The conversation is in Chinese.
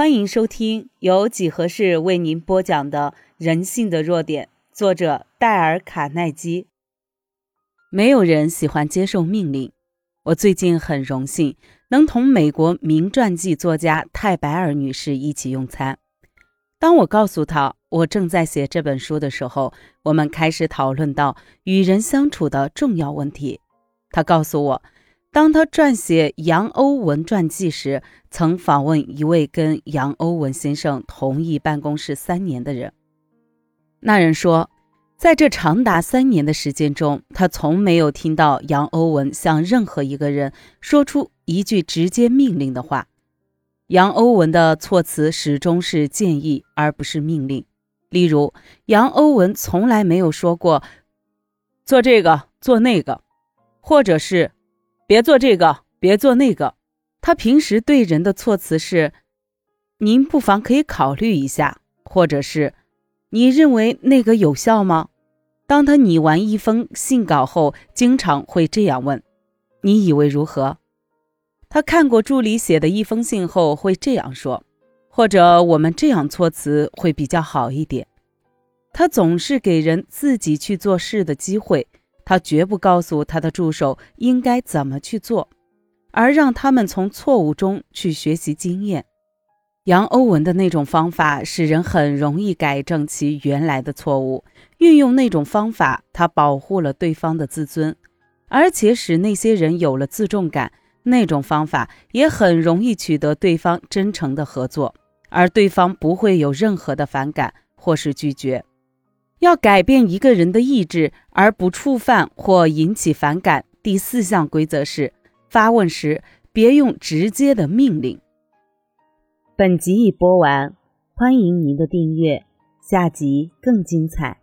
欢迎收听由几何式为您播讲的《人性的弱点》，作者戴尔·卡耐基。没有人喜欢接受命令。我最近很荣幸能同美国名传记作家泰白尔女士一起用餐。当我告诉她我正在写这本书的时候，我们开始讨论到与人相处的重要问题。她告诉我。当他撰写杨欧文传记时，曾访问一位跟杨欧文先生同一办公室三年的人。那人说，在这长达三年的时间中，他从没有听到杨欧文向任何一个人说出一句直接命令的话。杨欧文的措辞始终是建议，而不是命令。例如，杨欧文从来没有说过“做这个，做那个”，或者是。别做这个，别做那个。他平时对人的措辞是：“您不妨可以考虑一下，或者是你认为那个有效吗？”当他拟完一封信稿后，经常会这样问：“你以为如何？”他看过助理写的一封信后，会这样说：“或者我们这样措辞会比较好一点。”他总是给人自己去做事的机会。他绝不告诉他的助手应该怎么去做，而让他们从错误中去学习经验。杨欧文的那种方法使人很容易改正其原来的错误。运用那种方法，他保护了对方的自尊，而且使那些人有了自重感。那种方法也很容易取得对方真诚的合作，而对方不会有任何的反感或是拒绝。要改变一个人的意志而不触犯或引起反感。第四项规则是：发问时别用直接的命令。本集已播完，欢迎您的订阅，下集更精彩。